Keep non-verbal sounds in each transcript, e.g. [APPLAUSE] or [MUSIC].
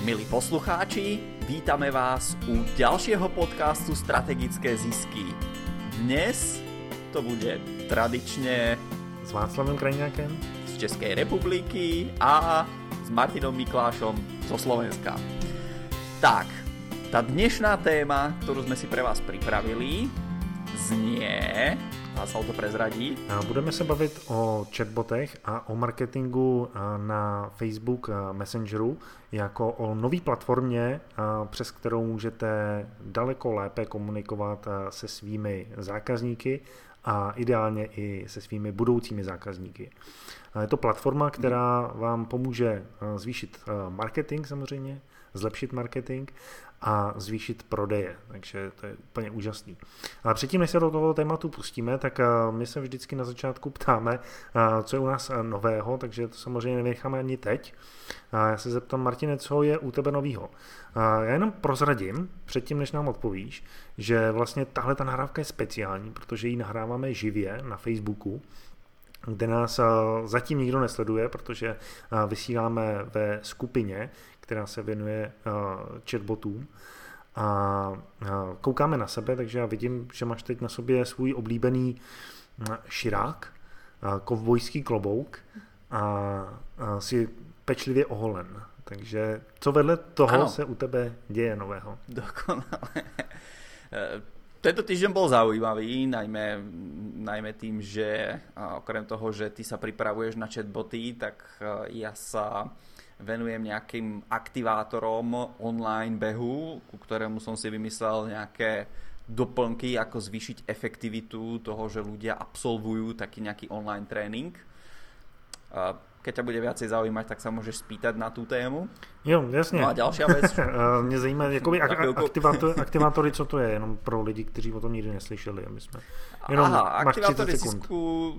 Milí poslucháči, vítame vás u ďalšieho podcastu Strategické zisky. Dnes to bude tradične s Václavem Krajňákem z Českej republiky a s Martinom Miklášom zo Slovenska. Tak, tá dnešná téma, ktorú sme si pre vás pripravili, znie Václav to prezradí. Budeme se bavit o chatbotech a o marketingu na Facebook Messengeru jako o nové platformě, přes kterou můžete daleko lépe komunikovat se svými zákazníky a ideálně i se svými budoucími zákazníky. Je to platforma, která vám pomůže zvýšit marketing samozřejmě, zlepšit marketing a zvýšit prodeje. Takže to je úplně úžasný. Ale předtím, než se do toho tématu pustíme, tak eh, my se vždycky na začátku ptáme, eh, co je u nás eh, nového, takže to samozřejmě nenecháme ani teď. Já se zeptám, Martine, co je u tebe novýho? Já jenom prozradím, předtím, než nám odpovíš, že vlastně tahle ta nahrávka je speciální, protože ji nahráváme živě na Facebooku, kde nás zatím nikdo nesleduje, protože vysíláme ve skupině, která se věnuje chatbotům a koukáme na sebe, takže já vidím, že máš teď na sobě svůj oblíbený širák, kovbojský klobouk a si pečlivě oholen. Takže co vedle toho ano. se u tebe děje nového? Dokonale. Tento týždeň bol zaujímavý, najmä, najmä tým, že okrem toho, že ty sa pripravuješ na chatboty, tak ja sa venujem nejakým aktivátorom online behu, ku ktorému som si vymyslel nejaké doplnky, ako zvýšiť efektivitu toho, že ľudia absolvujú taký nejaký online trénink keď ťa bude viacej zaujímať, tak sa môžeš spýtať na tú tému. Jo, jasně. No a další věc. [LAUGHS] Mě zajímá, jakoby aktivátor, aktivátory, co to je, jenom pro lidi, kteří o tom nikdy neslyšeli. Aby jsme... Jenom Aha, aktivátory zisku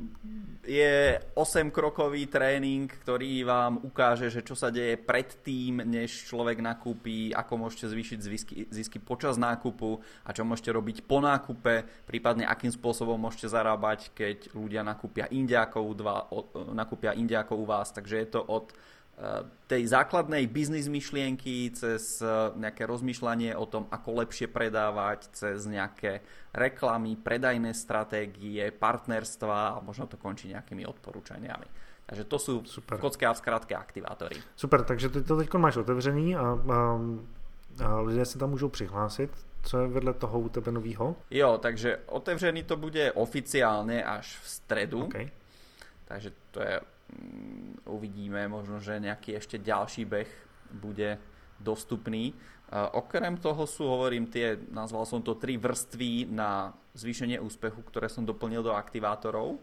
je 8-krokový tréning, ktorý vám ukáže, že čo sa deje predtým, než človek nakúpi, ako môžete zvýšiť zisky, zisky počas nákupu a čo môžete robiť po nákupe, prípadne akým spôsobom môžete zarábať, keď ľudia nakúpia u, dva, nakúpia inde ako u vás. Takže je to od eh, tej základnej biznis myšlienky cez eh, nejaké rozmýšľanie o tom, ako lepšie predávať, cez nejaké reklamy, predajné stratégie, partnerstva a možno to končí nejakými odporúčaniami. Takže to sú Super. v kocke a v aktivátory. Super, takže ty to teď máš otevřený a, a, a lidé se tam můžou přihlásit. Co je vedle toho u tebe novýho? Jo, takže otevřený to bude oficiálne až v stredu. Okay. Takže to je, uvidíme, možno, že nejaký ešte ďalší beh bude dostupný. Okrem toho sú, hovorím, tie, nazval som to tri vrstvy na zvýšenie úspechu, ktoré som doplnil do aktivátorov.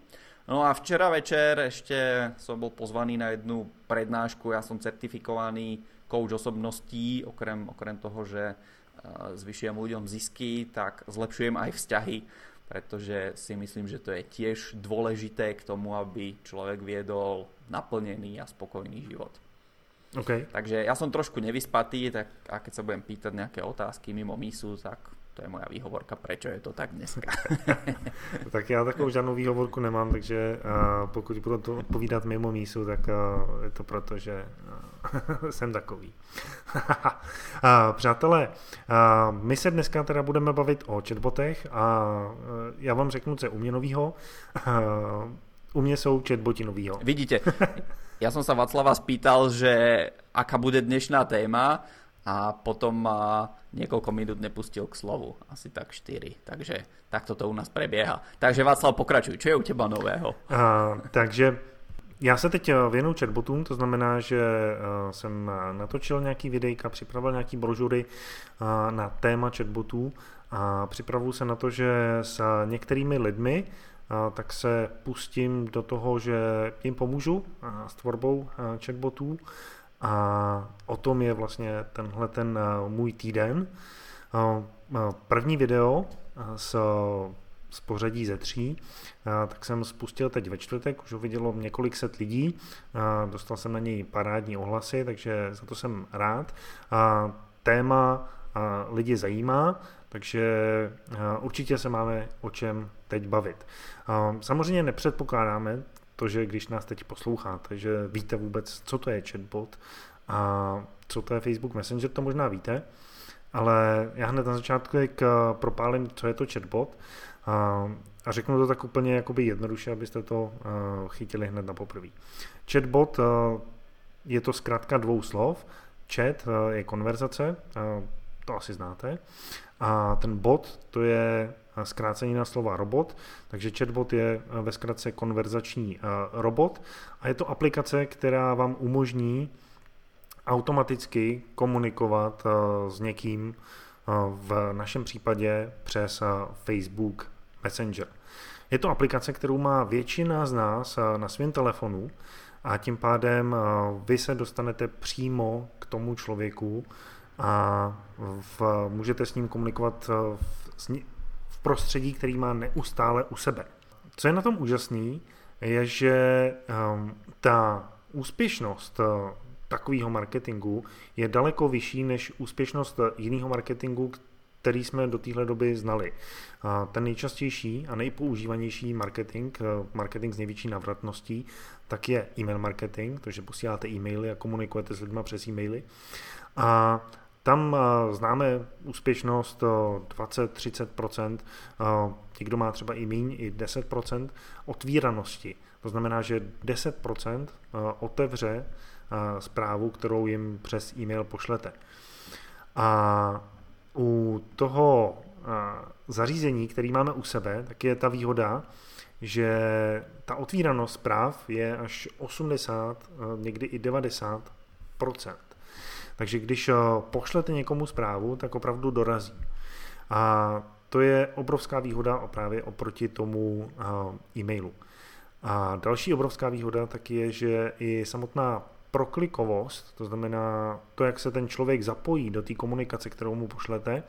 No a včera večer ešte som bol pozvaný na jednu prednášku, ja som certifikovaný coach osobností, okrem, okrem toho, že zvyšujem ľuďom zisky, tak zlepšujem aj vzťahy, pretože si myslím, že to je tiež dôležité k tomu, aby človek viedol naplnený a spokojný život. Okay. Takže ja som trošku nevyspatý, tak a keď sa budem pýtať nejaké otázky mimo mísu, tak to je moja výhovorka, prečo je to tak dneska. [LAUGHS] tak já takovou žádnou výhovorku nemám, takže uh, pokud budu to odpovídat mimo mísu, tak uh, je to proto, že uh, [LAUGHS] jsem takový. [LAUGHS] uh, přátelé, uh, my se dneska teda budeme bavit o chatbotech a uh, já vám řeknu, co je u mě novýho. Uh, u mě jsou chatboti novýho. Vidíte, ja som sa Václava spýtal, že aká bude dnešná téma a potom ma niekoľko minút nepustil k slovu. Asi tak 4. Takže takto to u nás prebieha. Takže Václav, pokračuj. Čo je u teba nového? A, takže já se teď věnu chatbotům, to znamená, že jsem natočil nějaký videjka, připravil nějaký brožury na téma chatbotů a připravuju se na to, že s některými lidmi tak se pustím do toho, že jim pomůžu s tvorbou chatbotů a o tom je vlastně tenhle ten můj týden. První video z, z pořadí ze tří, tak jsem spustil teď ve čtvrtek, už ho vidělo několik set lidí, dostal jsem na něj parádní ohlasy, takže za to jsem rád. Téma lidi zajímá, takže určitě se máme o čem teď bavit. Samozřejmě nepředpokládáme to, že když nás teď posloucháte, že víte vůbec, co to je chatbot a co to je Facebook Messenger, to možná víte, ale já hned na začátku propálím, co je to chatbot a, a řeknu to tak úplně jakoby jednoduše, abyste to chytili hned na poprvé. Chatbot je to zkrátka dvou slov. Chat je konverzace, to asi znáte. A ten bot, to je zkrácení na slova robot, takže chatbot je ve zkratce konverzační robot. A je to aplikace, která vám umožní automaticky komunikovat s někým, v našem případě přes Facebook Messenger. Je to aplikace, kterou má většina z nás na svém telefonu. A tím pádem vy se dostanete přímo k tomu člověku a v, můžete s ním komunikovat v, v prostředí, který má neustále u sebe. Co je na tom úžasný, je, že um, ta úspěšnost uh, takového marketingu je daleko vyšší než úspěšnost jiného marketingu, který jsme do téhle doby znali. Ten nejčastější a nejpoužívanější marketing, uh, marketing s největší navratností, tak je e-mail marketing, takže posíláte e-maily a komunikujete s lidmi přes e-maily. A tam eh, známe úspěšnost 20-30%, eh, někdo má třeba i míň, i 10% otvíranosti. To znamená, že 10% eh, otevře zprávu, kterou jim přes e-mail pošlete. A u toho zařízení, který máme u sebe, tak je ta výhoda, že ta otvíranost zpráv je až 80, někdy i 90 takže když eh, pošlete někomu zprávu, tak opravdu dorazí. A to je obrovská výhoda právě oproti tomu eh, e-mailu. A další obrovská výhoda taky je, že i samotná proklikovost, to znamená to, jak se ten člověk zapojí do té komunikace, kterou mu pošlete,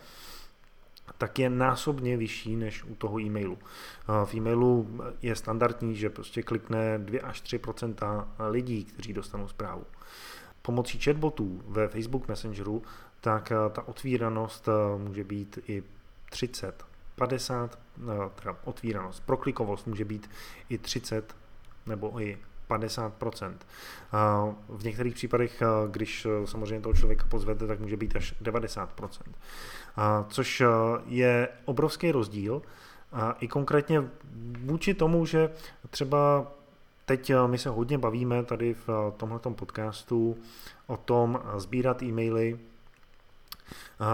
tak je násobně vyšší než u toho e-mailu. Eh, v e-mailu je standardní, že prostě klikne 2 až 3% lidí, kteří dostanou zprávu pomocí chatbotů ve Facebook Messengeru, tak eh, ta otvíranost eh, může být i 30, 50, eh, teda otvíranost, proklikovost může být i 30 nebo i 50% V některých případech, když samozřejmě toho člověka pozvete, tak může být až 90% Což je obrovský rozdíl. I konkrétně vůči tomu, že třeba Teď eh, my se hodně bavíme tady v eh, tomto podcastu o tom eh, sbírat e-maily,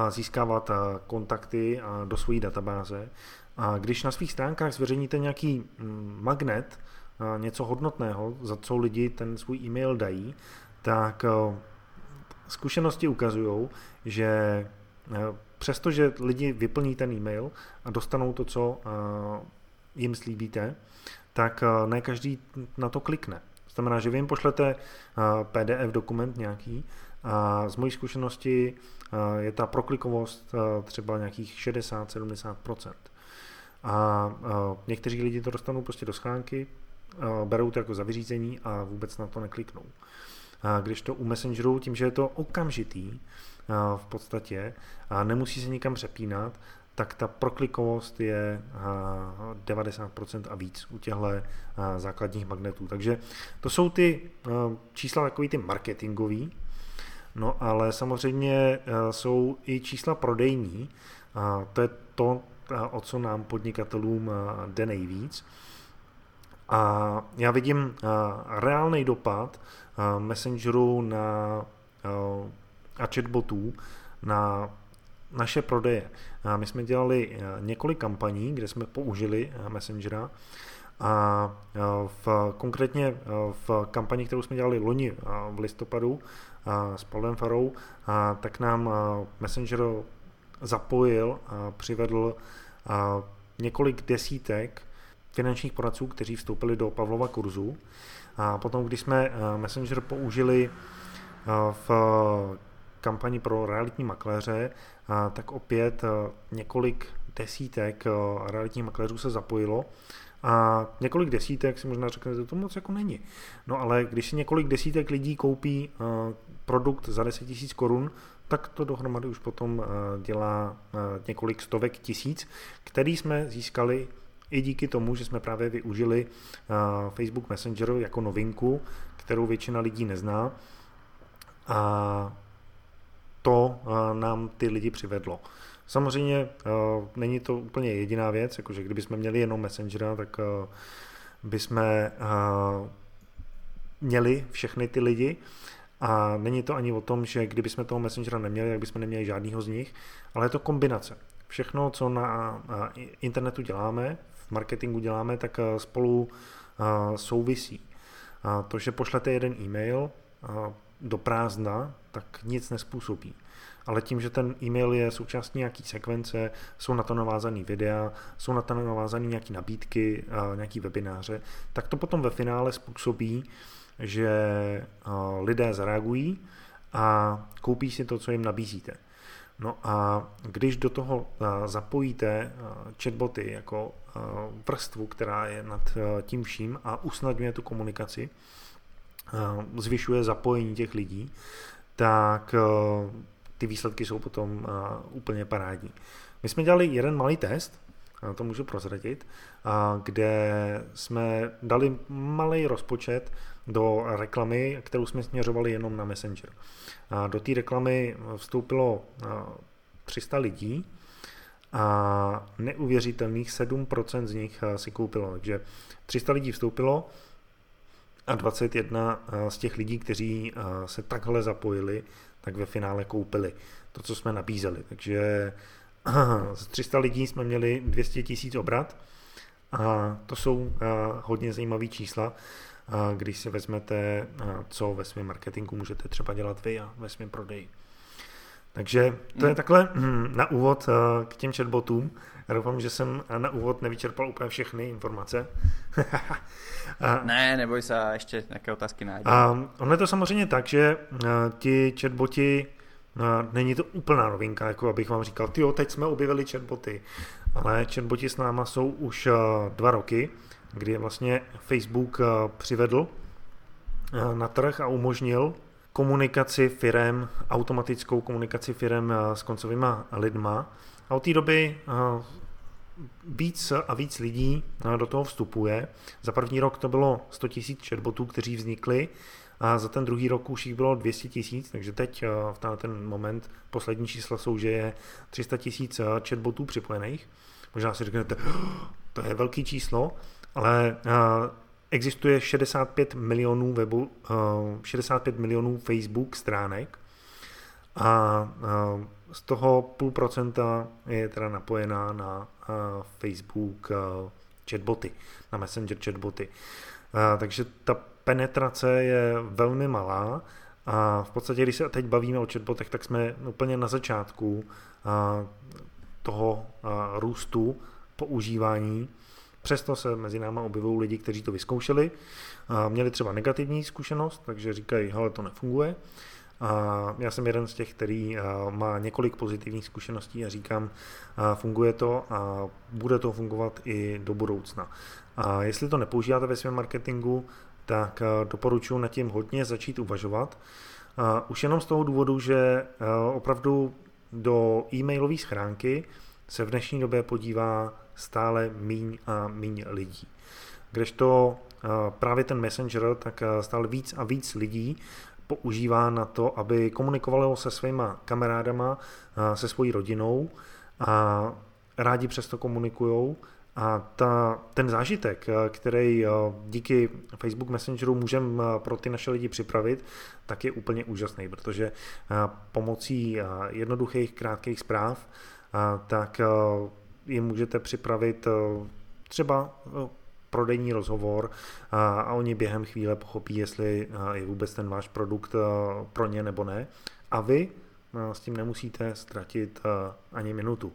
získávat kontakty do své databáze. A když na svých stránkách zveřejníte nějaký mm, magnet, něco hodnotného, za co lidi ten svůj e-mail dají, tak zkušenosti ukazují, že přestože lidi vyplní ten e-mail a dostanou to, co jim slíbíte, tak eh, ne každý na to klikne. Znamená, že vy jim pošlete eh, PDF dokument nějaký a z mojí zkušenosti eh, je ta proklikovost třeba nějakých 60-70%. A někteří lidi to dostanou prostě do schránky, berou to jako za vyřízení a vůbec na to nekliknou. Když to u Messengeru, tím, že je to okamžitý v podstatě a nemusí se nikam přepínat, tak ta proklikovost je 90% a víc u těchto základních magnetů. Takže to jsou ty čísla takový ty marketingový, no ale samozřejmě jsou i čísla prodejní, to je to, o co nám podnikatelům jde nejvíc. A já vidím reálný dopad Messengeru na a chatbotů na naše prodeje. My jsme dělali eh, několik kampaní, kde jsme použili eh, Messengera a eh, v, konkrétně v kampani, kterou jsme dělali loni v listopadu s Pavlem Farou, tak nám Messenger zapojil a přivedl několik desítek finančních poradců, kteří vstoupili do Pavlova kurzu. A potom, když jsme Messenger použili v kampani pro realitní makléře, tak opět několik desítek realitních makléřů se zapojilo a několik desítek si možná řeknete, to moc jako není. No ale když si několik desítek lidí koupí produkt za 10 000 korun, tak to dohromady už potom dělá několik stovek tisíc, který jsme získali i díky tomu, že jsme právě využili Facebook Messenger jako novinku, kterou většina lidí nezná. A to nám ty lidi přivedlo. Samozřejmě není to úplně jediná věc, jakože kdybychom měli jenom Messengera, tak bychom měli všechny ty lidi, a není to ani o tom, že kdybychom toho Messengera neměli, tak bychom neměli žádného z nich, ale je to kombinace. Všechno, co na internetu děláme, v marketingu děláme, tak eh, spolu eh, souvisí. To, že pošlete jeden e-mail eh, do prázdna, tak nic nespůsobí. Ale tím, že ten e-mail je součástí nějaký sekvence, jsou na to navázané videa, jsou na to navázané nějaké nabídky, nějaké webináře, tak to potom ve finále způsobí, že lidé zareagují a koupí si to, co jim nabízíte. No a když do toho zapojíte chatboty jako vrstvu, která je nad tím vším a usnadňuje tu komunikaci, zvyšuje zapojení těch lidí, tak ty výsledky jsou potom úplně parádní. My jsme dělali jeden malý test, to můžu prozradit, kde jsme dali malý rozpočet do reklamy, kterou jsme směřovali jenom na Messenger. Do té reklamy vstoupilo 300 lidí a neuvěřitelných 7% z nich si koupilo. Takže 300 lidí vstoupilo a 21 z těch lidí, kteří se takhle zapojili, tak ve finále koupili to, co jsme nabízeli. Takže [CLEARS THROAT] z 300 lidí jsme měli 200 tisíc obrat a to jsou hodně zajímavé čísla když si vezmete, co ve svém marketingu můžete třeba dělat vy a ve svém prodeji. Takže to je hmm. takhle hm, na úvod k těm chatbotům. Já doufám, že jsem na úvod nevyčerpal úplně všechny informace. [LAUGHS] ne, neboj se, ještě nějaké otázky najde. A ono je to samozřejmě tak, že ti chatboti, není to úplná novinka, jako abych vám říkal, ty teď jsme objevili chatboty, ale chatboti s náma jsou už dva roky kdy vlastně Facebook eh, přivedl eh, na trh a umožnil komunikaci firem, automatickou komunikaci firem eh, s koncovými lidma. A od té doby víc a víc lidí do toho vstupuje. Za první rok to bylo 100 000 chatbotů, kteří vznikli a za ten druhý rok už jich bylo 200 tisíc, takže teď v ten moment poslední čísla jsou, že je 300 tisíc chatbotů připojených. Možná si řeknete, oh, to je velký číslo, ale existuje 65 milionů webu, uh, 65 milionů Facebook stránek a uh, z toho půl procenta je teda napojená na uh, Facebook chatboty, na Messenger chatboty. Takže ta penetrace je velmi malá a v podstatě, když se teď bavíme o chatbotech, tak jsme úplně na začátku toho růstu používání Přesto se mezi náma objevují lidi, kteří to vyzkoušeli, a měli třeba negativní zkušenost, takže říkají, hele, to nefunguje. A já jsem jeden z těch, který má několik pozitivních zkušeností a říkám, funguje to a bude to fungovat i do budoucna. A jestli to nepoužíváte ve svém marketingu, tak doporučuji nad tím hodně začít uvažovat. Už jenom z toho důvodu, že opravdu do e-mailové schránky se v dnešní době podívá stále míň a míň lidí. Kdežto eh, právě ten Messenger, tak eh, stále víc a víc lidí používá na to, aby komunikovalo se svýma kamarádama, eh, se svojí rodinou a rádi přesto komunikují a ta, ten zážitek, který díky Facebook Messengeru můžeme pro ty naše lidi připravit, tak je úplně úžasný, protože pomocí jednoduchých, krátkých zpráv, tak jim můžete připravit eh, třeba eh, prodejní rozhovor a, oni během chvíle pochopí, jestli eh, je vůbec ten váš produkt pro ně nebo ne. A vy s tím nemusíte ztratit ani minutu.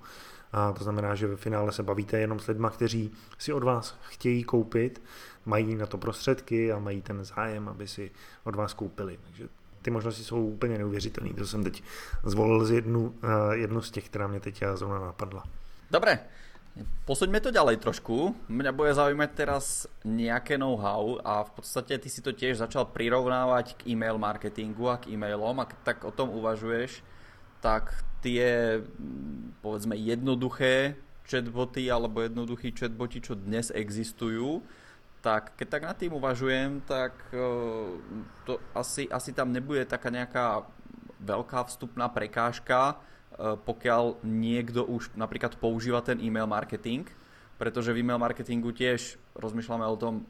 A to znamená, že ve finále se bavíte jenom s lidmi, kteří si od vás chtějí koupit, mají na to prostředky a mají ten zájem, aby si od vás koupili. Takže ty možnosti jsou úplně neuvěřitelné. To jsem teď zvolil z jednu, jednu z těch, která mě teď zrovna napadla. Dobre, posuňme to ďalej trošku. Mňa bude zaujímať teraz nejaké know-how a v podstate ty si to tiež začal prirovnávať k e-mail marketingu a k e-mailom a tak o tom uvažuješ, tak tie povedzme jednoduché chatboty alebo jednoduchí chatboti, čo dnes existujú, tak keď tak nad tým uvažujem, tak to asi, asi tam nebude taká nejaká veľká vstupná prekážka, pokiaľ niekto už napríklad používa ten e-mail marketing, pretože v e-mail marketingu tiež rozmýšľame o tom,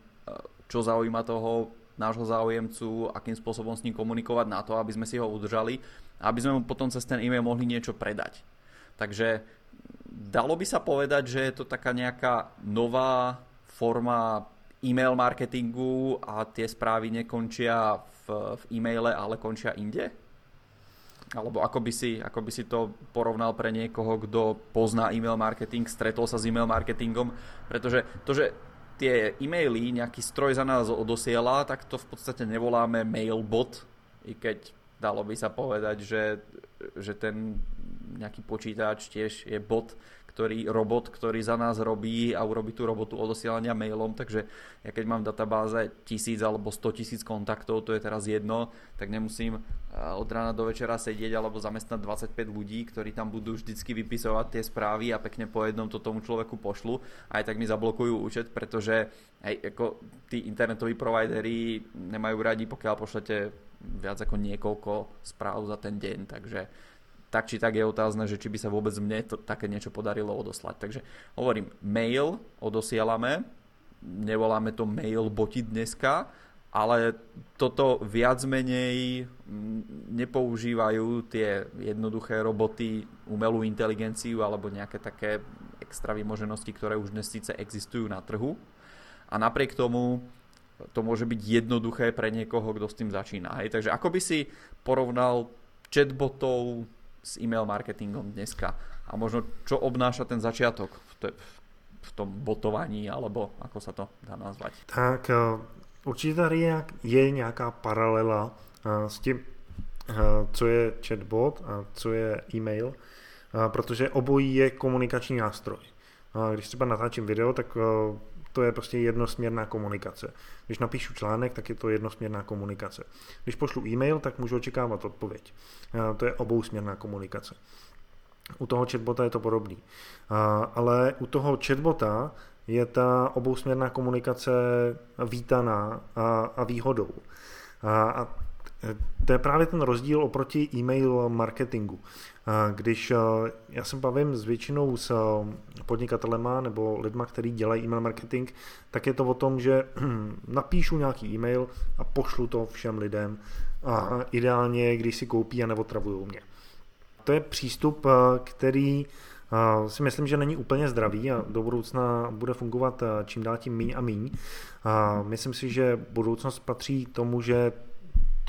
čo zaujíma toho nášho záujemcu, akým spôsobom s ním komunikovať na to, aby sme si ho udržali a aby sme mu potom cez ten e-mail mohli niečo predať. Takže dalo by sa povedať, že je to taká nejaká nová forma e-mail marketingu a tie správy nekončia v, v e-maile, ale končia inde? Alebo ako by, si, ako by si to porovnal pre niekoho, kto pozná e-mail marketing, stretol sa s e-mail marketingom? Pretože to, že tie e-maily nejaký stroj za nás odosiela, tak to v podstate nevoláme mailbot, i keď dalo by sa povedať, že, že ten nejaký počítač tiež je bot, ktorý, robot, ktorý za nás robí a urobí tú robotu odosielania mailom, takže ja keď mám v databáze tisíc alebo 100 tisíc kontaktov, to je teraz jedno, tak nemusím eh, od rána do večera sedieť alebo zamestnať 25 ľudí, ktorí tam budú vždycky vypisovať tie správy a pekne po jednom to tomu človeku pošlu aj tak mi zablokujú účet, pretože hej, ako tí internetoví providery nemajú radi, pokiaľ pošlete viac ako niekoľko správ za ten deň, takže tak či tak je otázne, že či by sa vôbec mne to, také niečo podarilo odoslať. Takže hovorím, mail odosielame, nevoláme to mail boti dneska, ale toto viac menej mm, nepoužívajú tie jednoduché roboty, umelú inteligenciu alebo nejaké také extra vymoženosti, ktoré už dnes síce existujú na trhu. A napriek tomu to môže byť jednoduché pre niekoho, kto s tým začína. Hej? Takže ako by si porovnal chatbotov s e-mail marketingom dneska a možno čo obnáša ten začiatok v, te, v tom botovaní, alebo ako sa to dá nazvať. Tak eh, určitě tady je nějaká paralela eh, s tím, eh, co je chatbot a co je e-mail, protože obojí je komunikační nástroj. Když třeba natáčím video, tak to je prostě jednosměrná komunikace. Když napíšu článek, tak je to jednosměrná komunikace. Když pošlu e-mail, tak můžu očekávat odpověď. To je obousměrná komunikace. U toho chatbota je to podobný. Ale u toho chatbota je ta obousměrná komunikace vítaná a, výhodou. A, a to je právě ten rozdíl oproti e-mail marketingu. Když já se bavím s většinou s podnikatelema nebo lidma, kteří dělají e-mail marketing, tak je to o tom, že [CLEARS THROAT] napíšu nějaký e-mail a pošlu to všem lidem a ideálně, když si koupí a nebo travují mě. To je přístup, který si myslím, že není úplně zdravý a do budoucna bude fungovat čím dál tím míň a míň. Myslím si, že budoucnost patří tomu, že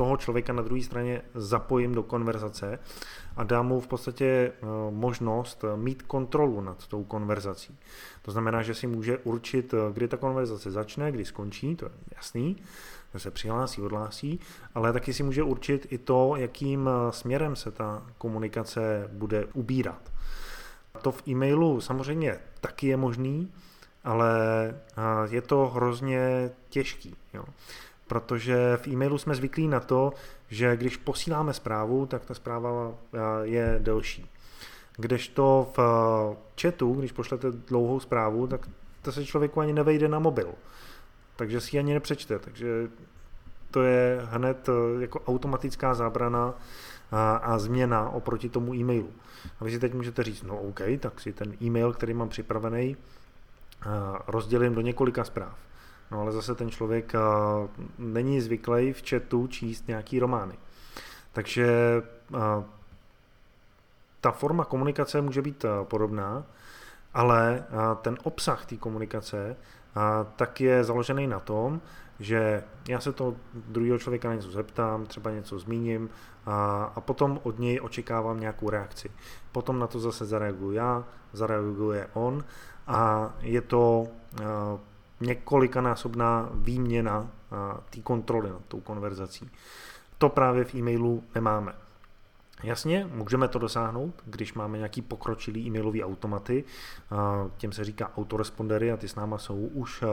toho člověka na druhé straně zapojím do konverzace a dám mu v podstatě eh, možnost eh, mít kontrolu nad tou konverzací. To znamená, že si může určit, eh, kdy ta konverzace začne, kdy skončí, to je jasný, že se přihlásí, odhlásí, ale taky si může určit i to, jakým směrem se ta komunikace bude ubírat. To v e-mailu samozřejmě taky je možný, ale je to hrozně těžký. Jo protože v e-mailu jsme zvyklí na to, že když posíláme zprávu, tak ta zpráva eh, je delší. Kdežto v eh, chatu, když pošlete dlouhou zprávu, tak to se člověku ani nevejde na mobil. Takže si ji ani nepřečte. Takže to je hned eh, jako automatická zábrana a, a změna oproti tomu e-mailu. A vy si teď můžete říct, no OK, tak si ten e-mail, který mám připravený, rozdělím do několika zpráv. No ale zase ten člověk není zvyklý v chatu číst nějaký romány. Takže ta forma komunikace může být podobná, ale ten obsah té komunikace tak je založený na tom, že já se to druhého člověka něco zeptám, třeba něco zmíním a, a potom od něj očekávám nějakou reakci. Potom na to zase zareaguju já, zareaguje on a je to několikanásobná výměna té kontroly nad tou konverzací. To právě v e-mailu nemáme. Jasně, můžeme to dosáhnout, když máme nějaký pokročilý e-mailový automaty, těm se říká autorespondery a ty s náma jsou už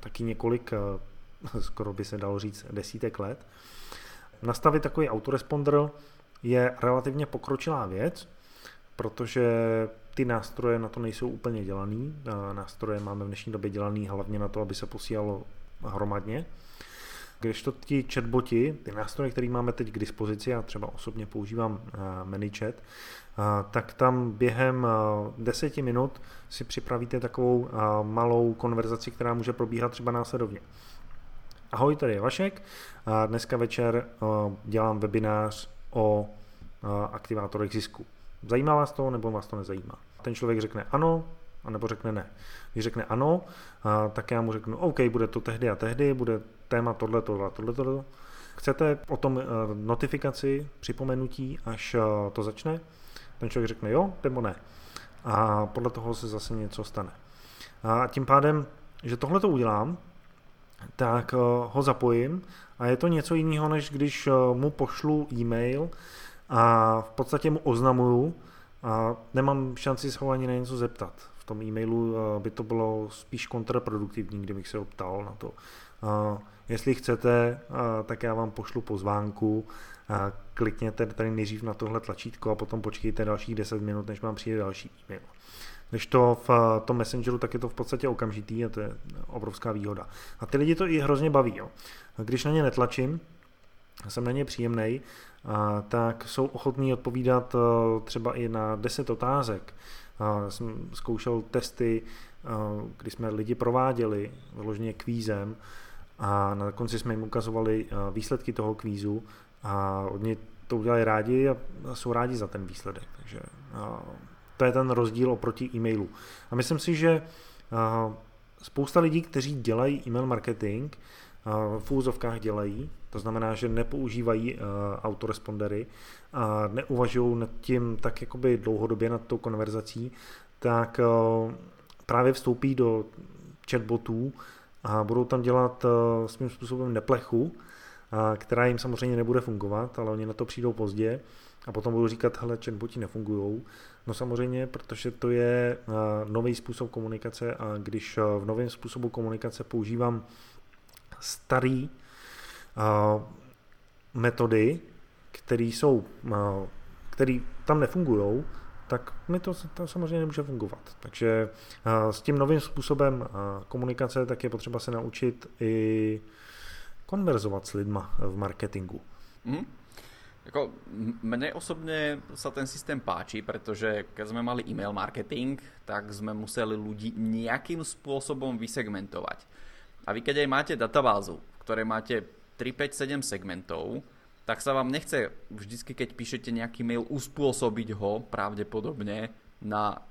taky několik, skoro by se dalo říct, desítek let. Nastavit takový autoresponder je relativně pokročilá věc, protože ty nástroje na to nejsou úplně dělaný. Nástroje máme v dnešní době dělaný hlavně na to, aby se posílalo hromadně. Když to ti chatboti, ty nástroje, které máme teď k dispozici, já třeba osobně používám ManyChat, tak tam během deseti minut si připravíte takovou malou konverzaci, která může probíhat třeba následovně. Ahoj, tady je Vašek. Dneska večer dělám webinář o aktivátorech zisku. Zajímá vás to, nebo vás to nezajímá? Ten člověk řekne ano, anebo řekne ne. Když řekne ano, tak já mu řeknu, OK, bude to tehdy a tehdy, bude téma tohle, tohle, tohle, tohle. Chcete o tom e, notifikaci, připomenutí, až e, to začne? Ten člověk řekne jo, nebo ne. A podle toho se zase něco stane. A tím pádem, že tohle to udělám, tak e, ho zapojím a je to něco jiného, než když mu pošlu e-mail a v podstatě mu oznamuju a nemám šanci se ho ani na něco zeptat. V tom e-mailu by to bylo spíš kontraproduktivní, kdybych se optal na to. Jestli chcete, tak já vám pošlu pozvánku, klikněte tady nejdřív na tohle tlačítko a potom počkejte dalších 10 minut, než vám přijde další e-mail. Když to v tom Messengeru, tak je to v podstatě okamžitý a to je obrovská výhoda. A ty lidi to i hrozně baví. Jo. Když na ně netlačím, jsem na ně příjemný, tak jsou ochotní odpovídat třeba i na 10 otázek. Já jsem zkoušel testy, kdy jsme lidi prováděli vložně kvízem a na konci jsme jim ukazovali výsledky toho kvízu a oni to udělali rádi a jsou rádi za ten výsledek. Takže to je ten rozdíl oproti e-mailu. A myslím si, že spousta lidí, kteří dělají e-mail marketing, v úzovkách dělají, to znamená, že nepoužívají autorespondery a neuvažují nad tím tak jakoby dlouhodobě nad tou konverzací, tak právě vstoupí do chatbotů a budou tam dělat svým způsobem neplechu, která jim samozřejmě nebude fungovat, ale oni na to přijdou pozdě a potom budou říkat, hele, chatboti nefungují. No samozřejmě, protože to je nový způsob komunikace a když v novém způsobu komunikace používám starý metody, které jsou, které tam nefungují, tak mi to, to samozřejmě nemůže fungovat. Takže s tím novým způsobem komunikace tak je potřeba se naučit i konverzovat s lidma v marketingu. Mm. Jako, mne osobne sa ten systém páči, pretože keď sme mali e-mail marketing, tak sme museli ľudí nejakým spôsobom vysegmentovať. A vy keď aj máte databázu, v ktorej máte 3, 5, 7 segmentov, tak sa vám nechce vždycky, keď píšete nejaký mail, uspôsobiť ho pravdepodobne na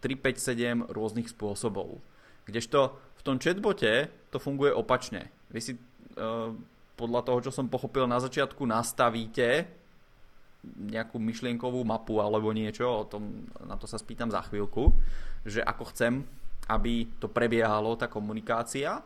3, 5, 7 rôznych spôsobov. Kdežto v tom chatbote to funguje opačne. Vy si uh, podľa toho, čo som pochopil na začiatku, nastavíte nejakú myšlienkovú mapu alebo niečo, o tom, na to sa spýtam za chvíľku, že ako chcem, aby to prebiehalo, tá komunikácia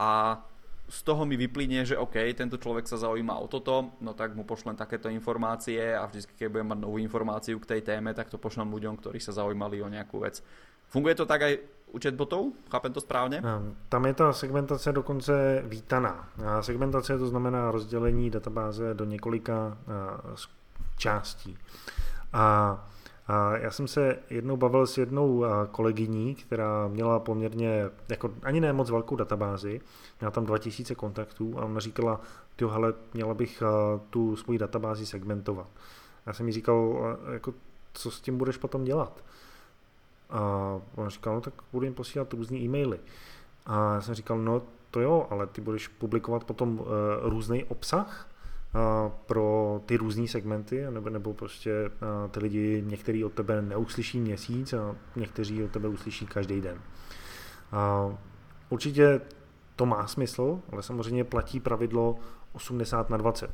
a z toho mi vyplynie, že OK, tento človek sa zaujíma o toto, no tak mu pošlem takéto informácie a vždy, keď budem mať novú informáciu k tej téme, tak to pošlem ľuďom, ktorí sa zaujímali o nejakú vec. Funguje to tak aj u chatbotov? Chápem to správně? Tam je ta segmentace dokonce vítaná. Segmentace to znamená rozdělení databáze do několika částí. A a já jsem se jednou bavil s jednou kolegyní, která měla poměrně, jako ani ne moc velkou databázi, měla tam 2000 kontaktů a ona říkala, ty hele, měla bych tu svoji databázi segmentovat. Já jsem jí říkal, jako, co s tím budeš potom dělat? A ona říkala, no tak budu jim posílat různý e-maily. A já jsem říkal, no to jo, ale ty budeš publikovat potom uh, různý obsah, pro ty různé segmenty, nebo, nebo prostě ty lidi, některý od tebe neuslyší měsíc a někteří od tebe uslyší každý den. Určitě to má smysl, ale samozřejmě platí pravidlo 80 na 20.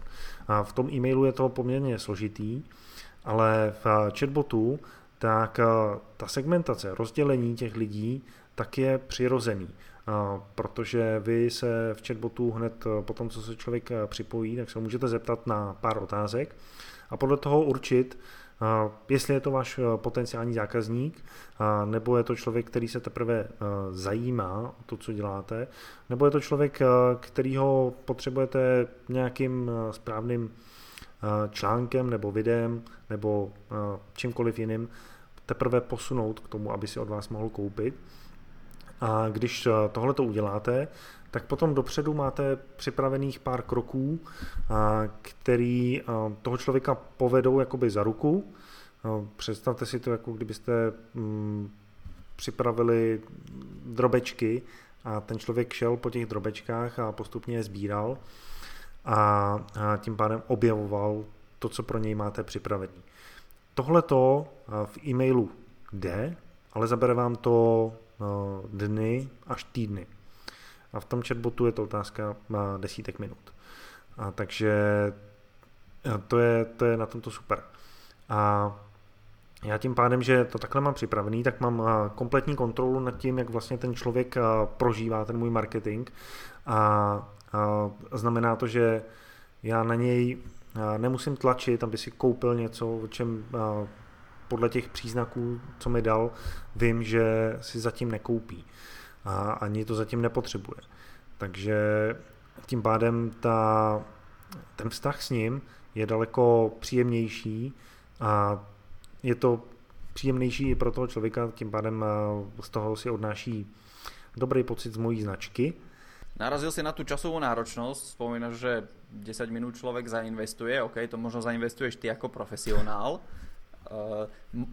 A v tom e-mailu je to poměrně složitý, ale v chatbotu tak ta segmentace, rozdělení těch lidí, tak je přirozený protože vy se v chatbotu hned eh, po tom, co se člověk eh, připojí, tak se můžete zeptat na pár otázek a podle toho určit, eh, jestli je to váš potenciální zákazník, nebo je to člověk, který se teprve zajímá o to, co děláte, nebo je to člověk, kterýho potřebujete nějakým správným článkem nebo videem nebo čímkoliv jiným teprve posunout k tomu, aby si od vás mohl koupit. A když tohle to uděláte, tak potom dopředu máte připravených pár kroků, který toho člověka povedou jakoby za ruku. Představte si to, jako kdybyste mm, připravili drobečky a ten člověk šel po těch drobečkách a postupně je sbíral a, a tím pádem objevoval to, co pro něj máte připravený. Tohle to v e-mailu jde, ale zabere vám to dny až týdny. A v tom chatbotu je to otázka desítek minut. A takže to je, to je na tomto super. A já tím pádem, že to takhle mám připravený, tak mám kompletní kontrolu nad tím, jak vlastně ten člověk prožívá ten můj marketing a, a znamená to, že já na něj nemusím tlačit, aby si koupil něco, o čem podle těch příznaků, co mi dal, vím, že si zatím nekoupí a ani to zatím nepotřebuje. Takže tím pádem ta, ten vztah s ním je daleko příjemnější a je to příjemnější i pro toho člověka, tím pádem z toho si odnáší dobrý pocit z mojí značky. Narazil si na tú časovú náročnosť, spomínaš, že 10 minút človek zainvestuje, OK, to možno zainvestuješ ty ako profesionál,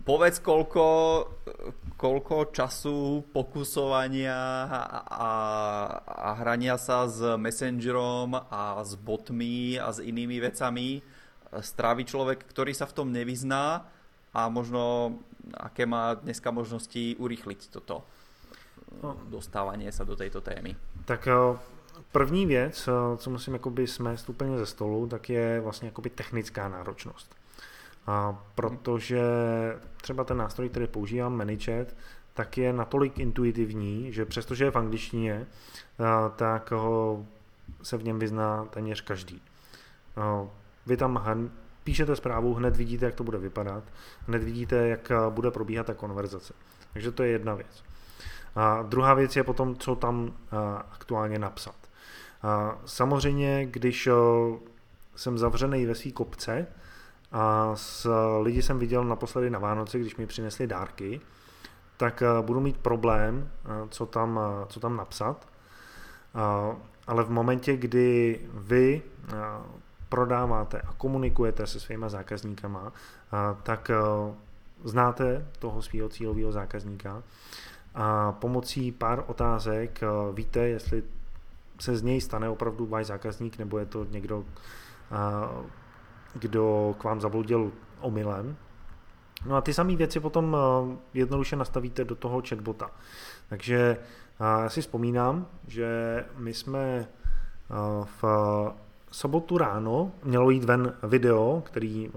povedz, koľko, koľko času pokusovania a, a, hrania sa s Messengerom a s botmi a s inými vecami strávi človek, ktorý sa v tom nevyzná a možno aké má dneska možnosti urychliť toto no. dostávanie sa do tejto témy. Tak eh, první věc, eh, co musím jakoby smést úplně ze stolu, tak je vlastně jakoby technická náročnost. A protože třeba ten nástroj, který používám, ManyChat, tak je natolik intuitivní, že přestože je v angličtině, tak se v něm vyzná téměř každý. Vy tam píšete zprávu, hned vidíte, jak to bude vypadat, hned vidíte, jak bude probíhat ta konverzace. Takže to je jedna věc. A druhá věc je potom, co tam aktuálně napsat. A samozřejmě, když jsem zavřený ve své kopce, a s lidi jsem viděl naposledy na Vánoci, když mi přinesli dárky, tak eh, budu mít problém, eh, co tam, eh, co tam napsat. Ale v momentě, kdy vy prodáváte a komunikujete se svýma zákazníkama, tak znáte toho svého cílového zákazníka a pomocí pár otázek víte, jestli se z něj stane opravdu váš zákazník, nebo je to někdo, kdo k vám zabloudil omylem. No a ty samé věci potom eh, jednoduše nastavíte do toho chatbota. Takže eh, já si vzpomínám, že my jsme eh, v sobotu ráno mělo jít ven video, který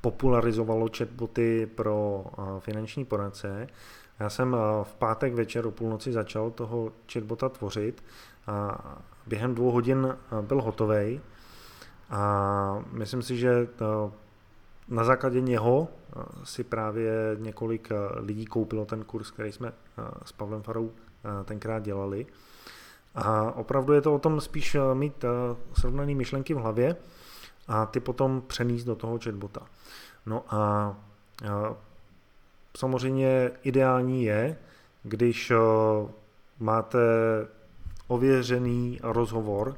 popularizovalo chatboty pro finanční poradce. Já jsem v pátek večer o půlnoci začal toho chatbota tvořit a během dvou hodin byl hotový a myslím si, že to, na základě něho eh, si právě několik eh, lidí koupilo ten kurz, který jsme eh, s Pavlem Farou tenkrát dělali. A opravdu je to o tom spíš mít srovnané myšlenky v hlavě a ty potom přenést do toho chatbota. No a samozřejmě ideální je, když máte ověřený rozhovor,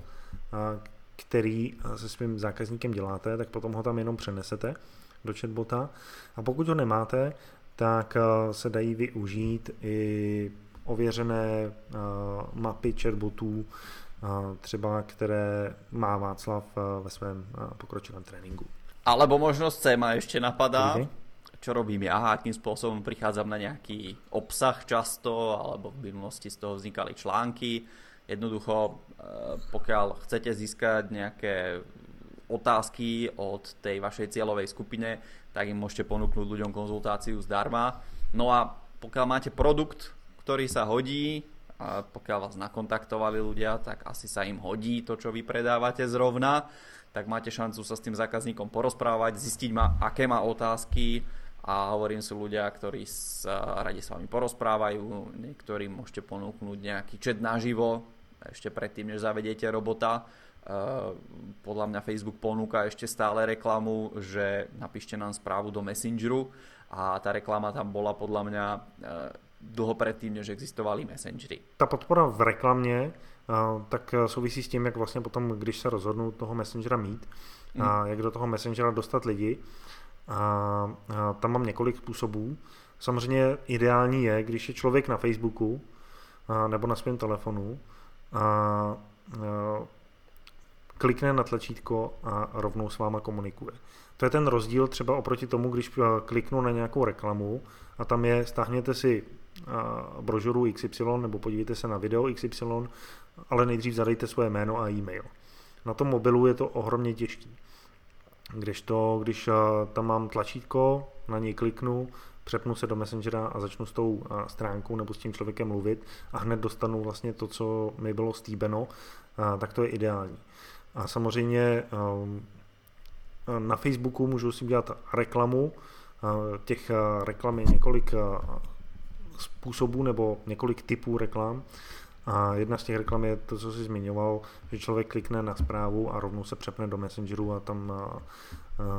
který eh, se svým zákazníkem děláte, tak potom ho tam jenom přenesete do chatbota. A pokud ho nemáte, tak eh, se dají využít i ověřené eh, mapy chatbotů, třeba které má Václav ve svém pokročilém tréninku. Alebo možnost C ma ještě napadá. Čo robím ja, akým spôsobom prichádzam na nejaký obsah často, alebo v minulosti z toho vznikali články Jednoducho, eh, pokiaľ chcete získať nejaké otázky od tej vašej cieľovej skupine, tak im môžete ponúknuť ľuďom konzultáciu zdarma. No a pokiaľ máte produkt, ktorý sa hodí, a pokiaľ vás nakontaktovali ľudia, tak asi sa im hodí to, čo vy predávate zrovna, tak máte šancu sa s tým zákazníkom porozprávať, zistiť ma, aké má otázky a hovorím sú ľudia, ktorí sa radi s vami porozprávajú, niektorým môžete ponúknuť nejaký chat naživo, ešte predtým, než zavediete robota. Eh, podľa mňa Facebook ponúka ešte stále reklamu, že napíšte nám správu do Messengeru a tá reklama tam bola podľa mňa eh, dlho předtím, než existovaly messengery. Ta podpora v reklamě tak souvisí s tím, jak vlastně potom, když se rozhodnou toho messengera mít, hmm. a jak do toho messengera dostat lidi. A, a tam mám několik způsobů. Samozřejmě ideální je, když je člověk na Facebooku a, nebo na svém telefonu a, a klikne na tlačítko a rovnou s váma komunikuje. To je ten rozdíl třeba oproti tomu, když kliknu na nějakou reklamu a tam je, stáhněte si brožuru XY nebo podívejte se na video XY, ale nejdřív zadejte svoje jméno a e-mail. Na tom mobilu je to ohromně těžký. to, když tam mám tlačítko, na něj kliknu, přepnu se do Messengera a začnu s tou stránkou nebo s tím člověkem mluvit a hned dostanu vlastně to, co mi bylo stýbeno, tak to je ideální. A samozřejmě um, na Facebooku můžu si dělat reklamu. Těch reklam je několik způsobů nebo několik typů reklam. A jedna z těch reklam je to, co jsi zmiňoval, že člověk klikne na zprávu a rovnou se přepne do Messengeru a tam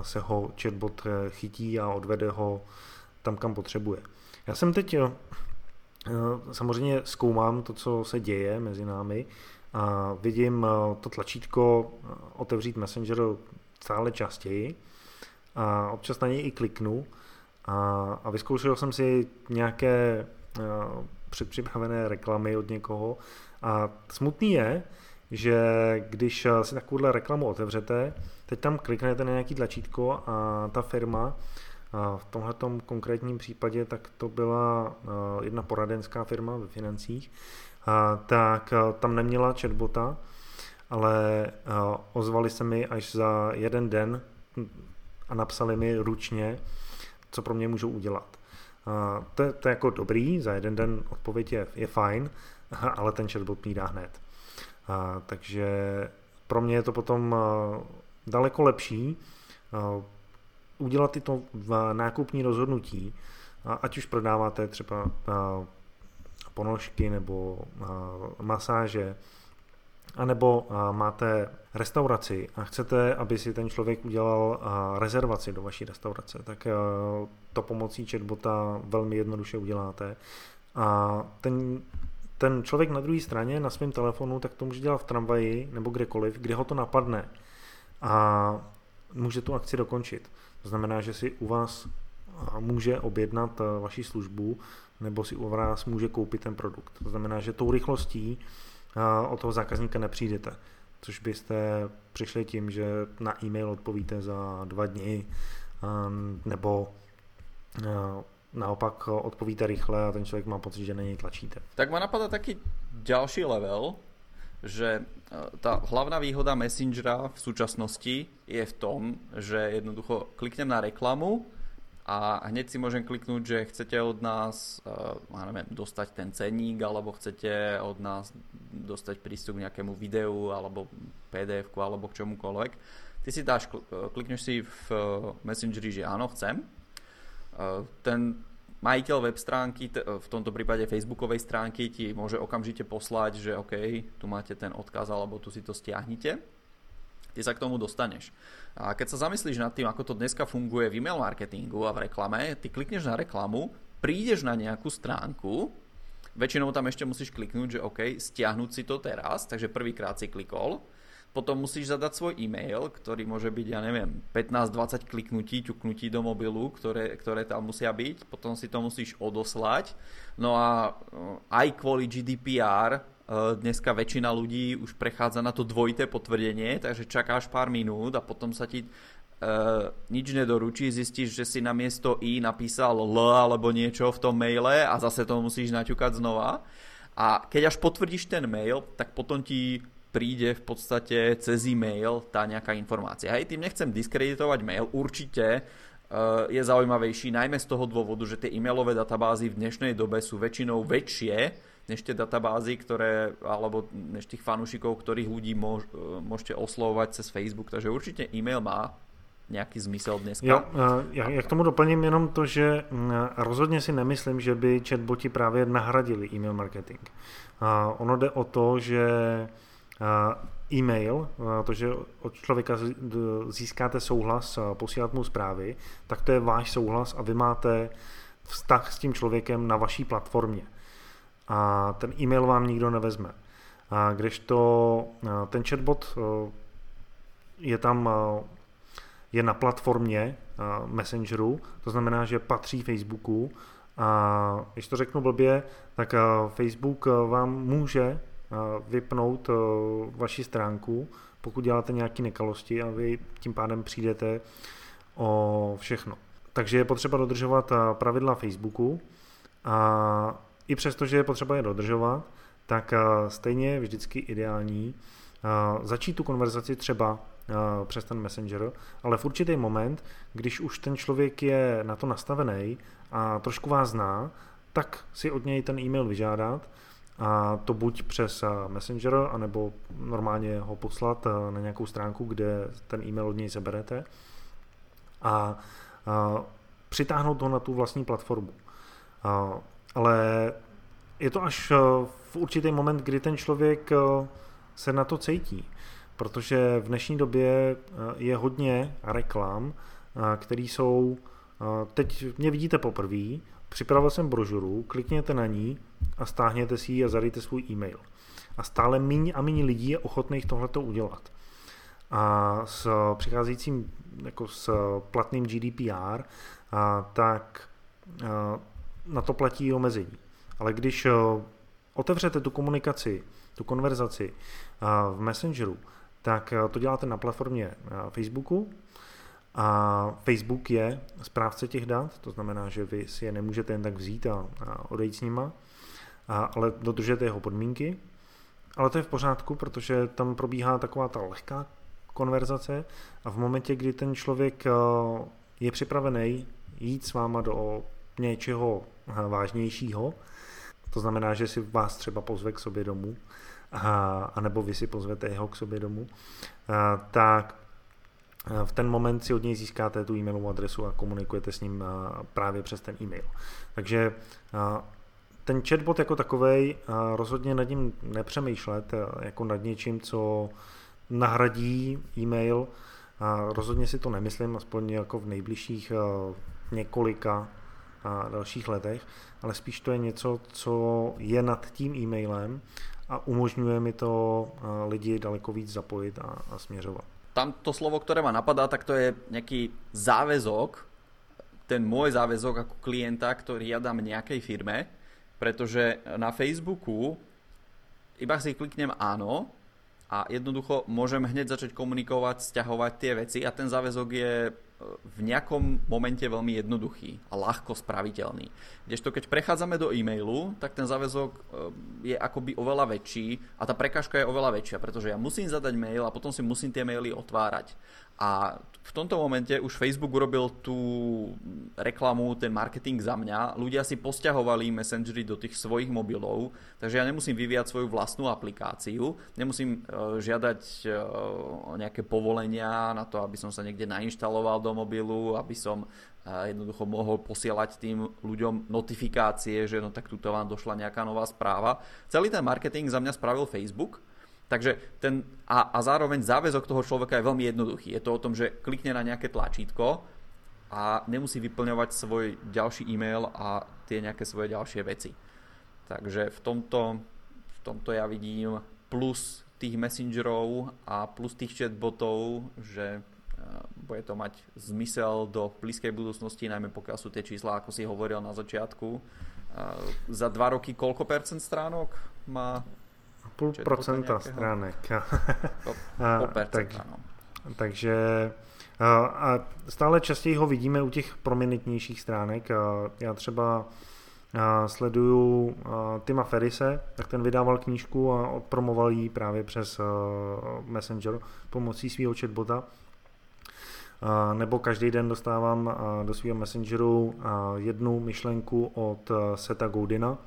se ho chatbot chytí a odvede ho tam, kam potřebuje. Já jsem teď e, samozřejmě zkoumám to, co se děje mezi námi a vidím e, to tlačítko otevřít Messenger stále častěji a občas na něj i kliknu a, a vyzkoušel jsem si nějaké předpřipravené reklamy od někoho a smutný je, že když si takovouhle reklamu otevřete, teď tam kliknete na nějaký tlačítko a ta firma, v tomhle konkrétním případě tak to byla jedna poradenská firma ve financích, tak tam neměla chatbota, ale ozvali se mi až za jeden den a napsali mi ručně, co pro mě můžou udělat. To je, to je jako dobrý, za jeden den odpověď je, je fajn, [LAUGHS] ale ten chatbot mi dá hned. Takže pro mě je to potom daleko lepší udělat tyto nákupní rozhodnutí, ať už prodáváte třeba ponožky nebo masáže, anebo máte restauraci a chcete, aby si ten člověk udělal rezervaci do vaší restaurace, tak to pomocí chatbota velmi jednoduše uděláte. A ten, ten člověk na druhé straně na svém telefonu, tak to může dělat v tramvaji nebo kdekoliv, kde ho to napadne. A může tu akci dokončit. To znamená, že si u vás může objednat vaši službu nebo si u vás může koupit ten produkt. To znamená, že tou rychlostí od toho zákazníka nepřijdete. Což byste přišli tím, že na e-mail odpovíte za dva dny, nebo naopak odpovíte rychle a ten člověk má pocit, že na něj tlačíte. Tak ma napadá taký ďalší level, že tá hlavná výhoda Messengera v súčasnosti je v tom, že jednoducho kliknem na reklamu a hneď si môžem kliknúť, že chcete od nás uh, neviem, dostať ten ceník, alebo chcete od nás dostať prístup k nejakému videu, alebo pdf alebo k čomukoľvek. Ty si dáš, eh, klikneš si v eh, Messengeri, že áno, chcem. Ten majiteľ web stránky, v tomto prípade facebookovej stránky, ti môže okamžite poslať, že OK, tu máte ten odkaz, alebo tu si to stiahnite ty sa k tomu dostaneš. A keď sa zamyslíš nad tým, ako to dneska funguje v e-mail marketingu a v reklame, ty klikneš na reklamu, prídeš na nejakú stránku, väčšinou tam ešte musíš kliknúť, že OK, stiahnuť si to teraz, takže prvýkrát si klikol, potom musíš zadať svoj e-mail, ktorý môže byť, ja neviem, 15-20 kliknutí, ťuknutí do mobilu, ktoré, ktoré tam musia byť, potom si to musíš odoslať. No a aj kvôli GDPR Eh, dneska väčšina ľudí už prechádza na to dvojité potvrdenie, takže čakáš pár minút a potom sa ti uh, nič nedoručí, zistíš, že si na miesto i napísal L alebo niečo v tom maile a zase to musíš naťukať znova. A keď až potvrdíš ten mail, tak potom ti príde v podstate cez e-mail tá nejaká informácia. Hej, tým nechcem diskreditovať mail, určite uh, je zaujímavejší, najmä z toho dôvodu, že tie e-mailové databázy v dnešnej dobe sú väčšinou väčšie než tie databázy, ktoré, alebo než tých fanúšikov, ktorých ľudí môž, môžete oslovovať cez Facebook, takže určitě e-mail má nějaký zmysel dneska. Jo, já, já k tomu doplním jenom to, že mm, rozhodně si nemyslím, že by chatboti právě nahradili e-mail marketing. Ono jde o to, že e-mail, to, že od člověka získáte souhlas posílat mu zprávy, tak to je váš souhlas a vy máte vztah s tím člověkem na vaší platformě. A ten e-mail vám nikdo nevezme. A kdežto ten chatbot je tam je na platformě Messengeru, to znamená, že patří Facebooku a když to řeknu blbě, tak Facebook vám může vypnout vaši stránku, pokud děláte nějaké nekalosti a vy tím pádem přijdete o všechno. Takže je potřeba dodržovat pravidla Facebooku a i přesto, že je potřeba je dodržovat, tak stejně je vždycky ideální začít tu konverzaci třeba přes ten Messenger, ale v určitý moment, když už ten člověk je na to nastavený a trošku vás zná, tak si od něj ten e-mail vyžádat a to buď přes Messenger, anebo normálně ho poslat na nějakou stránku, kde ten e-mail od něj seberete a, a přitáhnout ho na tu vlastní platformu. A, ale je to až v určitý moment, kdy ten člověk se na to cítí protože v dnešní době eh, je hodně reklam, eh, které jsou, eh, teď mě vidíte poprvé, připravil jsem brožuru, klikněte na ní a stáhněte si ji a zadejte svůj e-mail. A stále méně a méně lidí je ochotných tohleto udělat. A s přicházejícím jako s platným GDPR, a, tak a, na to platí omezení. Ale když otevřete tu komunikaci, tu konverzaci v Messengeru tak eh, to děláte na platformě eh, Facebooku a Facebook je správce těch dat, to znamená, že vy si je nemůžete jen tak vzít a, a odejít s nima, a, ale dodržete jeho podmínky. Ale to je v pořádku, protože tam probíhá taková ta lehká konverzace a v momentě, kdy ten člověk je připravený jít s váma do něčeho vážnějšího, to znamená, že si vás třeba pozve k sobě domů, a, anebo vy si pozvete jeho k sobě domů, a, tak v ten moment si od něj získáte tu e-mailovou adresu a komunikujete s ním právě přes ten e-mail. Takže ten chatbot jako takový rozhodně nad ním nepřemýšlet jako nad něčím, co nahradí e-mail. Rozhodně si to nemyslím, aspoň jako v nejbližších několika dalších letech, ale spíš to je něco, co je nad tím e-mailem a umožňuje mi to eh, lidi daleko víc zapojit a, a směřovat. Tam to slovo, které ma napadá, tak to je nějaký záväzok, ten môj záväzok ako klienta, ktorý ja dám nejakej firme, pretože na Facebooku iba si kliknem áno a jednoducho môžem hneď začať komunikovať, stiahovať tie veci a ten záväzok je v nejakom momente veľmi jednoduchý a ľahko spraviteľný. Kdežto keď prechádzame do e-mailu, tak ten záväzok eh, je akoby oveľa väčší a tá prekážka je oveľa väčšia, pretože ja musím zadať mail a potom si musím tie maily otvárať. A v tomto momente už Facebook urobil tú reklamu, ten marketing za mňa. Ľudia si posťahovali Messengery do tých svojich mobilov, takže ja nemusím vyvíjať svoju vlastnú aplikáciu, nemusím uh, žiadať uh, nejaké povolenia na to, aby som sa niekde nainštaloval do mobilu, aby som uh, jednoducho mohol posielať tým ľuďom notifikácie, že no tak tuto vám došla nejaká nová správa. Celý ten marketing za mňa spravil Facebook, takže ten, a, a zároveň záväzok toho človeka je veľmi jednoduchý. Je to o tom, že klikne na nejaké tlačítko a nemusí vyplňovať svoj ďalší e-mail a tie nejaké svoje ďalšie veci. Takže v tomto, v tomto ja vidím plus tých messengerov a plus tých chatbotov, že bude to mať zmysel do blízkej budúcnosti, najmä pokiaľ sú tie čísla, ako si hovoril na začiatku. Za dva roky koľko percent stránok má Půl procenta stránek. [LAUGHS] Tak, takže a stále častěji ho vidíme u těch prominentnějších stránek. Já třeba sleduju Tima Ferise, tak ten vydával knížku a promoval ji právě přes Messenger pomocí svého chatbota. Nebo každý den dostávám do svého Messengeru jednu myšlenku od Seta Godina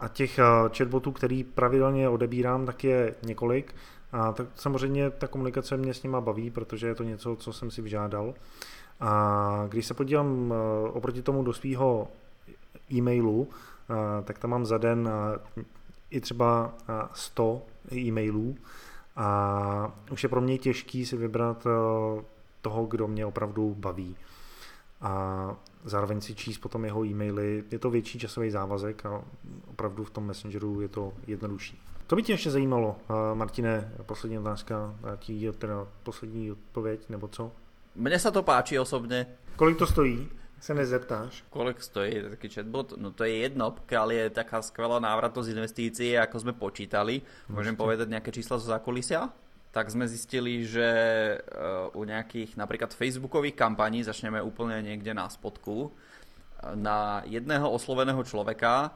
a těch eh, chatbotů, který pravidelně odebírám, tak je několik. A tak samozřejmě ta komunikace mě s nima baví, protože je to něco, co jsem si vyžádal. A když se podívám eh, oproti tomu do svého e-mailu, eh, tak tam mám za den i třeba 100 e-mailů a už je pro mě těžký si vybrat toho, kdo mě opravdu baví. A zároveň si číst potom jeho e-maily. Je to větší časový závazek a opravdu v tom Messengeru je to jednodušší. To by tě ještě zajímalo, Martine, poslední otázka, jaký teda poslední odpověď, nebo co? Mne sa to páči osobne. Kolik to stojí? Se nezeptáš. Kolik stojí taký chatbot? No to je jedno, pokiaľ je taká skvelá návratnosť investícií, ako sme počítali. Môžem povedať nejaké čísla zo zákulisia? Tak sme zistili, že eh, u nejakých napríklad facebookových kampaní, začneme úplne niekde na spodku, eh, na jedného osloveného človeka,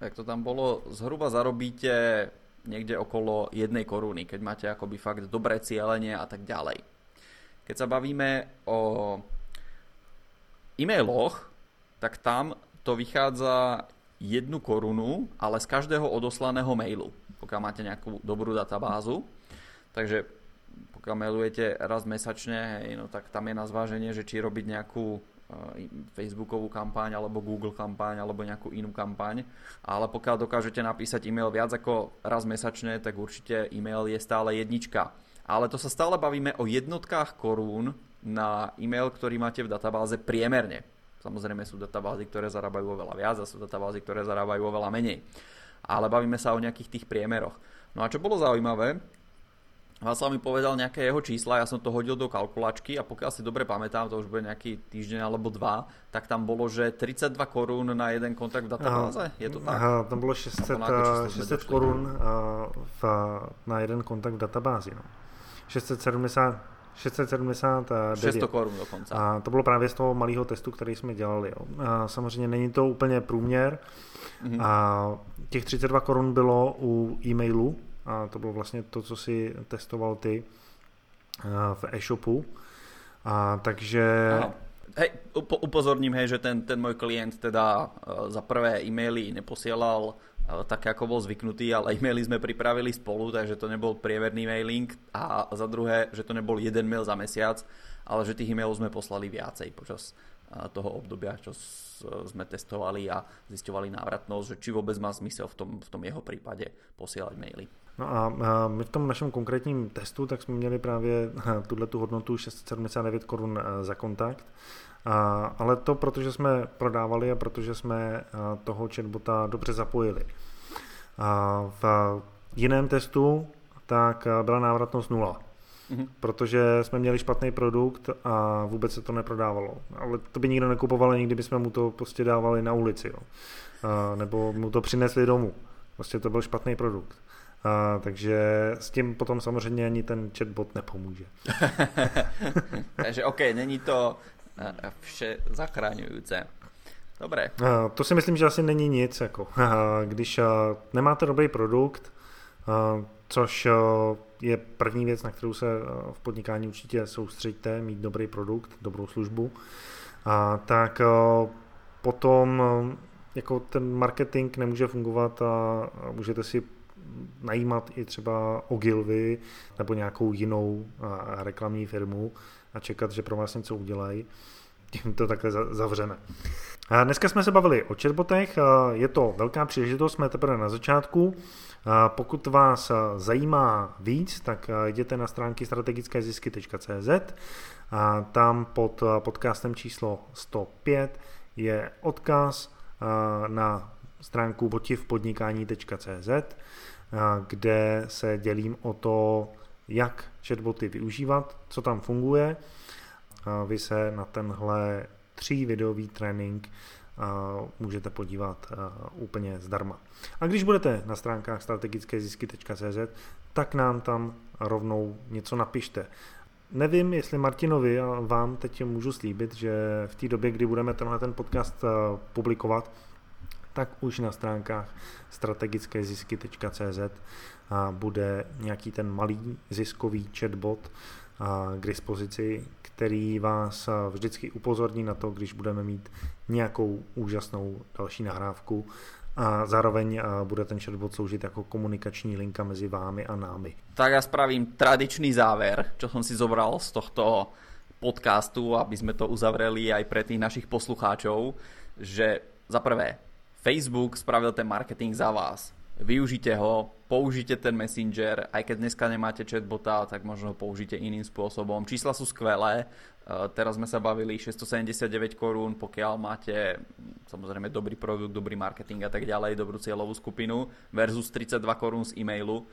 jak to tam bolo, zhruba zarobíte niekde okolo jednej koruny, keď máte akoby fakt dobré cieľenie a tak ďalej. Keď sa bavíme o e-mailoch, tak tam to vychádza jednu korunu, ale z každého odoslaného mailu, pokiaľ máte nejakú dobrú databázu. Takže pokiaľ mailujete raz mesačne, hej, no tak tam je na zváženie, že či robiť nejakú uh, Facebookovú kampaň, alebo Google kampaň, alebo nejakú inú kampaň. Ale pokiaľ dokážete napísať e-mail viac ako raz mesačne, tak určite e-mail je stále jednička. Ale to sa stále bavíme o jednotkách korún na e-mail, ktorý máte v databáze priemerne. Samozrejme sú databázy, ktoré zarábajú oveľa viac a sú databázy, ktoré zarábajú oveľa menej. Ale bavíme sa o nejakých tých priemeroch. No a čo bolo zaujímavé, Václav mi povedal nejaké jeho čísla, ja som to hodil do kalkulačky a pokiaľ si dobre pamätám, to už bude nejaký týždeň alebo dva, tak tam bolo, že 32 korún na jeden kontakt v databáze, je to tak? Aha, tam bylo 600, 600 korun v, na jeden kontakt v databázi. No. 670, 679. 600 korun dokonce. A to bylo právě z toho malého testu, který jsme dělali. Jo. A samozřejmě není to úplně průměr. Mm-hmm. A těch 32 korun bylo u e-mailu, a to bylo vlastně to, co si testoval ty eh, v e-shopu. A takže... Aha. Hej, upozorním, hej, že ten, ten můj klient teda uh, za prvé e-maily neposielal uh, tak, jako bol zvyknutý, ale e-maily sme pripravili spolu, takže to nebol prieverný mailing a za druhé, že to nebol jeden mail za mesiac, ale že tých e-mailov sme poslali viacej počas toho obdobia, čo sme testovali a zistovali návratnosť, že či vôbec má zmysel v tom, v tom jeho prípade posielať maily. No a my v tom našem konkrétním testu, tak jsme měli právě tuhle tu hodnotu 679 korun eh, za kontakt. A, ale to protože jsme prodávali a protože jsme toho chatbota dobře zapojili. A v jiném testu tak byla návratnost nula. Mm-hmm. Protože jsme měli špatný produkt a vůbec se to neprodávalo. Ale to by nikdo nekupoval, nikdy bychom mu to prostě dávali na ulici. Jo. A, nebo mu to přinesli domů. Prostě to byl špatný produkt. A, takže s tím potom samozřejmě ani ten chatbot nepomůže. [LAUGHS] takže OK, není to vše zachráňující. Dobré. To si myslím, že asi není nic. Jako. [LAUGHS] Když nemáte dobrý produkt, což je první věc, na kterou se v podnikání určitě soustředíte, mít dobrý produkt, dobrou službu, tak potom jako ten marketing nemůže fungovat a můžete si najímat i třeba Ogilvy nebo nějakou jinou reklamní firmu a čekat, že pro vás něco udělají. Tím to takhle zavřeme. A dneska jsme se bavili o chatbotech, je to velká příležitost, jsme teprve na začátku. Pokud vás zajímá víc, tak jděte na stránky strategickézisky.cz a tam pod podcastem číslo 105 je odkaz na stránku votivpodnikání.cz kde se dělím o to, jak chatboty využívat, co tam funguje. Vy se na tenhle tří videový trénink můžete podívat úplně zdarma. A když budete na stránkách strategickézisky.cz, tak nám tam rovnou něco napište. Nevím, jestli Martinovi a vám teď můžu slíbit, že v té době, kdy budeme tenhle ten podcast publikovat, tak už na stránkách strategickézisky.cz bude nějaký ten malý ziskový chatbot k dispozici, který vás vždycky upozorní na to, když budeme mít nějakou úžasnou další nahrávku a zároveň bude ten chatbot sloužit jako komunikační linka mezi vámi a námi. Tak já spravím tradičný záver, čo som si zobral z tohto podcastu, aby sme to uzavreli aj pre tých našich poslucháčov, že za prvé Facebook spravil ten marketing za vás. Využite ho, použite ten Messenger, aj keď dneska nemáte chatbota, tak možno ho použite iným spôsobom. Čísla sú skvelé, teraz sme sa bavili 679 korún, pokiaľ máte samozrejme dobrý produkt, dobrý marketing a tak ďalej, dobrú cieľovú skupinu versus 32 korún z e-mailu.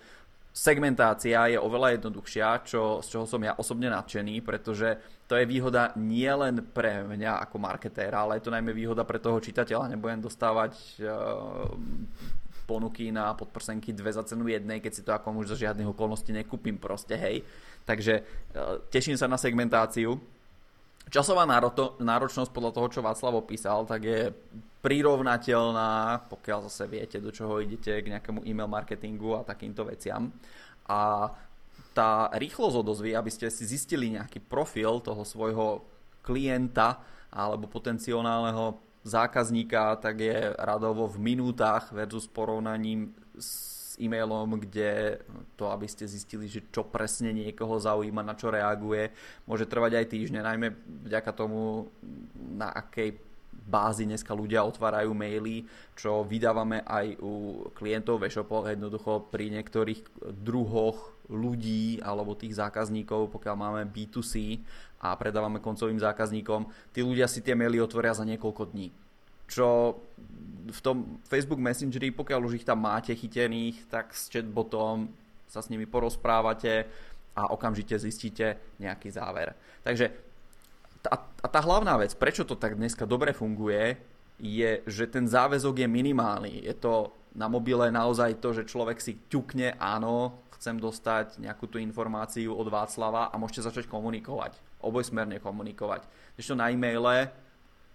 Segmentácia je oveľa jednoduchšia, čo, z čoho som ja osobne nadšený, pretože to je výhoda nie len pre mňa ako marketéra, ale je to najmä výhoda pre toho čitateľa. Nebudem dostávať uh, ponuky na podprsenky dve za cenu jednej, keď si to ako muž za žiadnych okolností nekúpim proste, hej. Takže e, teším sa na segmentáciu. Časová náročnosť podľa toho, čo Václav opísal, tak je prirovnateľná, pokiaľ zase viete, do čoho idete k nejakému e-mail marketingu a takýmto veciam. A tá rýchlosť odozvy, aby ste si zistili nejaký profil toho svojho klienta alebo potenciálneho zákazníka, tak je radovo v minútach versus porovnaním s e-mailom, kde to, aby ste zistili, že čo presne niekoho zaujíma, na čo reaguje, môže trvať aj týždne, najmä vďaka tomu, na akej bázi dneska ľudia otvárajú maily, čo vydávame aj u klientov v e-shopoch, jednoducho pri niektorých druhoch ľudí alebo tých zákazníkov, pokiaľ máme B2C a predávame koncovým zákazníkom, tí ľudia si tie maily otvoria za niekoľko dní. Čo v tom Facebook Messengeri, pokiaľ už ich tam máte chytených, tak s chatbotom sa s nimi porozprávate a okamžite zistíte nejaký záver. Takže a, a tá hlavná vec, prečo to tak dneska dobre funguje, je, že ten záväzok je minimálny. Je to na mobile naozaj to, že človek si ťukne, áno, chcem dostať nejakú tú informáciu od Václava a môžete začať komunikovať. Obojsmerne komunikovať. Ešte na e-maile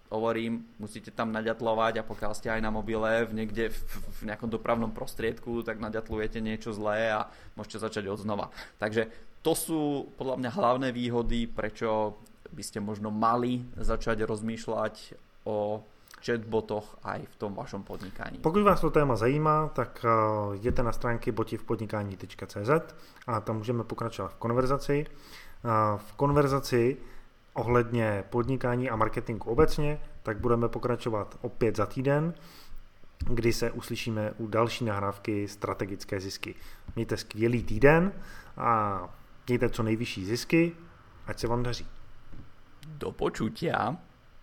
hovorím, musíte tam naďatlovať a pokiaľ ste aj na mobile v niekde v, v nejakom dopravnom prostriedku, tak naďatlujete niečo zlé a môžete začať od znova. Takže to sú podľa mňa hlavné výhody, prečo by ste možno mali začať rozmýšľať o chatbotoch aj v tom vašom podnikaní. Pokud vás to téma zajímá, tak eh, jděte na stránky botivpodnikání.cz a tam můžeme pokračovat v konverzaci. Eh, v konverzaci ohledně podnikání a marketingu obecně, tak budeme pokračovat opět za týden, kdy se uslyšíme u další nahrávky strategické zisky. Mějte skvělý týden a mějte co nejvyšší zisky, ať se vám daří. Do počutia.